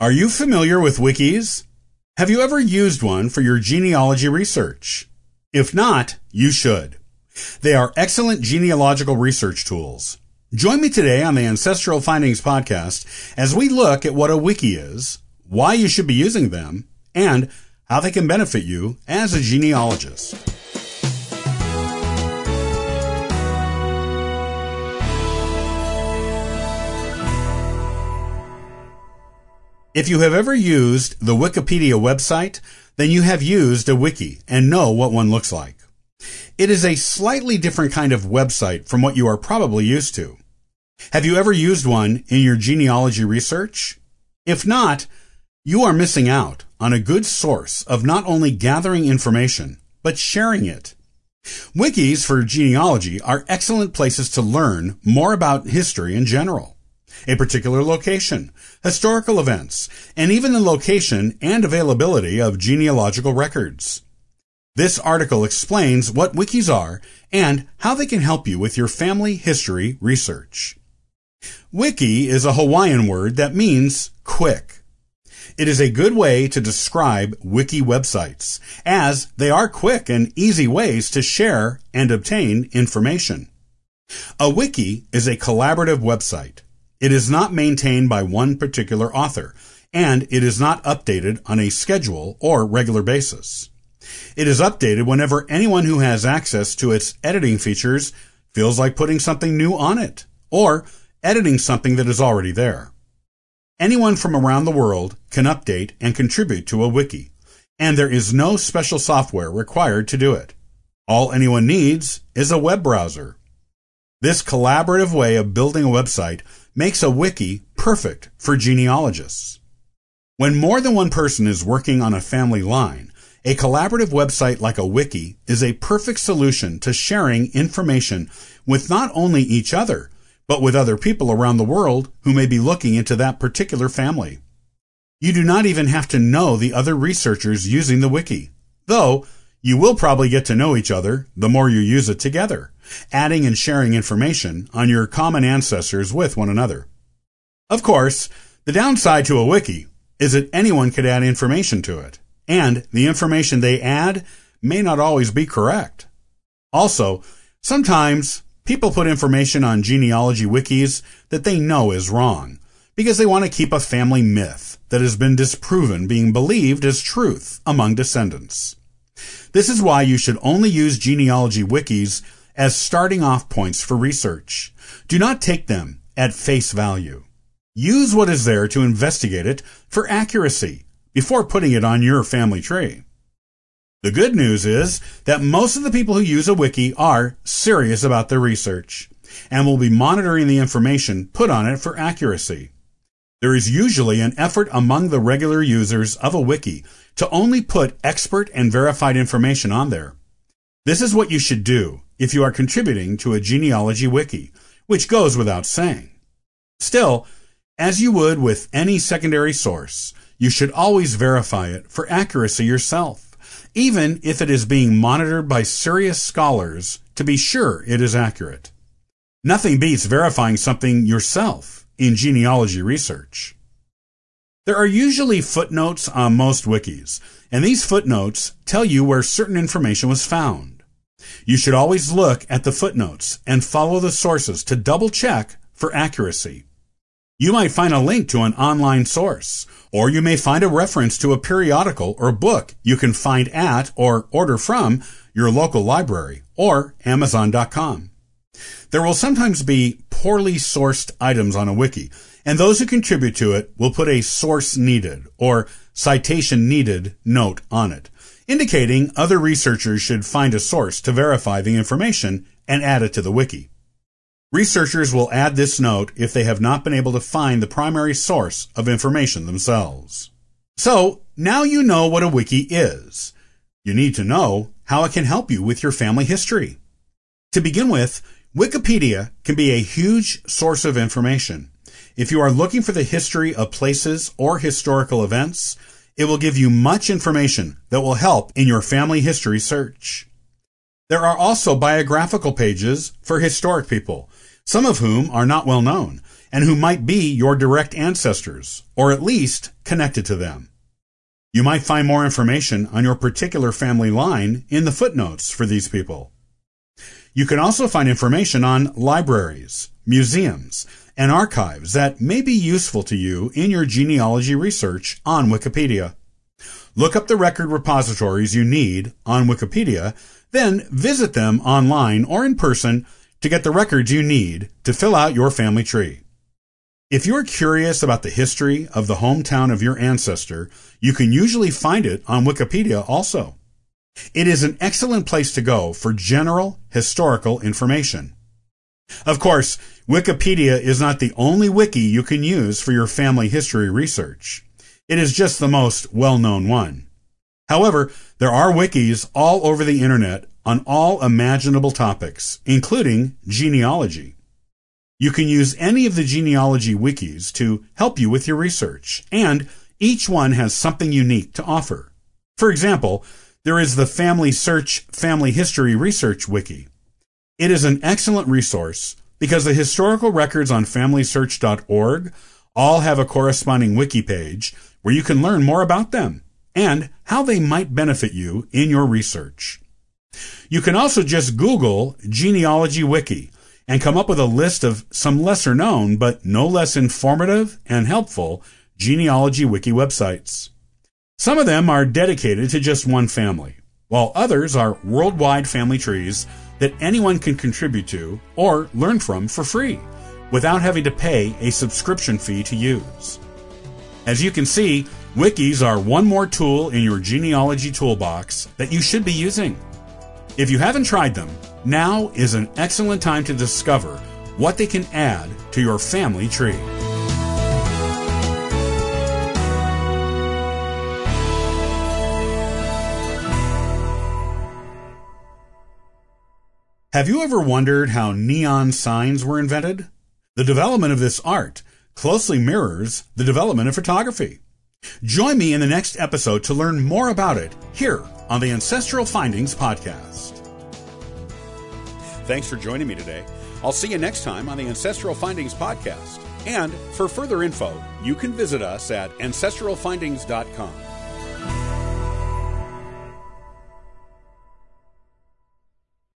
Are you familiar with wikis? Have you ever used one for your genealogy research? If not, you should. They are excellent genealogical research tools. Join me today on the Ancestral Findings podcast as we look at what a wiki is, why you should be using them, and how they can benefit you as a genealogist. If you have ever used the Wikipedia website, then you have used a wiki and know what one looks like. It is a slightly different kind of website from what you are probably used to. Have you ever used one in your genealogy research? If not, you are missing out on a good source of not only gathering information, but sharing it. Wikis for genealogy are excellent places to learn more about history in general a particular location, historical events, and even the location and availability of genealogical records. This article explains what wikis are and how they can help you with your family history research. Wiki is a Hawaiian word that means quick. It is a good way to describe wiki websites, as they are quick and easy ways to share and obtain information. A wiki is a collaborative website it is not maintained by one particular author, and it is not updated on a schedule or regular basis. It is updated whenever anyone who has access to its editing features feels like putting something new on it, or editing something that is already there. Anyone from around the world can update and contribute to a wiki, and there is no special software required to do it. All anyone needs is a web browser. This collaborative way of building a website makes a wiki perfect for genealogists. When more than one person is working on a family line, a collaborative website like a wiki is a perfect solution to sharing information with not only each other, but with other people around the world who may be looking into that particular family. You do not even have to know the other researchers using the wiki, though you will probably get to know each other the more you use it together adding and sharing information on your common ancestors with one another. Of course, the downside to a wiki is that anyone could add information to it, and the information they add may not always be correct. Also, sometimes people put information on genealogy wikis that they know is wrong because they want to keep a family myth that has been disproven being believed as truth among descendants. This is why you should only use genealogy wikis as starting off points for research. Do not take them at face value. Use what is there to investigate it for accuracy before putting it on your family tree. The good news is that most of the people who use a wiki are serious about their research and will be monitoring the information put on it for accuracy. There is usually an effort among the regular users of a wiki to only put expert and verified information on there. This is what you should do if you are contributing to a genealogy wiki, which goes without saying. Still, as you would with any secondary source, you should always verify it for accuracy yourself, even if it is being monitored by serious scholars to be sure it is accurate. Nothing beats verifying something yourself in genealogy research. There are usually footnotes on most wikis, and these footnotes tell you where certain information was found. You should always look at the footnotes and follow the sources to double check for accuracy. You might find a link to an online source, or you may find a reference to a periodical or book you can find at or order from your local library or Amazon.com. There will sometimes be poorly sourced items on a wiki, and those who contribute to it will put a source needed or citation needed note on it indicating other researchers should find a source to verify the information and add it to the wiki. Researchers will add this note if they have not been able to find the primary source of information themselves. So, now you know what a wiki is. You need to know how it can help you with your family history. To begin with, Wikipedia can be a huge source of information. If you are looking for the history of places or historical events, it will give you much information that will help in your family history search. There are also biographical pages for historic people, some of whom are not well known, and who might be your direct ancestors, or at least connected to them. You might find more information on your particular family line in the footnotes for these people. You can also find information on libraries, museums, and archives that may be useful to you in your genealogy research on Wikipedia. Look up the record repositories you need on Wikipedia, then visit them online or in person to get the records you need to fill out your family tree. If you're curious about the history of the hometown of your ancestor, you can usually find it on Wikipedia also. It is an excellent place to go for general historical information. Of course, Wikipedia is not the only wiki you can use for your family history research. It is just the most well-known one. However, there are wikis all over the internet on all imaginable topics, including genealogy. You can use any of the genealogy wikis to help you with your research, and each one has something unique to offer. For example, there is the Family Search Family History Research Wiki. It is an excellent resource because the historical records on FamilySearch.org all have a corresponding wiki page where you can learn more about them and how they might benefit you in your research. You can also just Google Genealogy Wiki and come up with a list of some lesser known but no less informative and helpful genealogy wiki websites. Some of them are dedicated to just one family, while others are worldwide family trees that anyone can contribute to or learn from for free without having to pay a subscription fee to use. As you can see, wikis are one more tool in your genealogy toolbox that you should be using. If you haven't tried them, now is an excellent time to discover what they can add to your family tree. Have you ever wondered how neon signs were invented? The development of this art closely mirrors the development of photography. Join me in the next episode to learn more about it here on the Ancestral Findings Podcast. Thanks for joining me today. I'll see you next time on the Ancestral Findings Podcast. And for further info, you can visit us at ancestralfindings.com.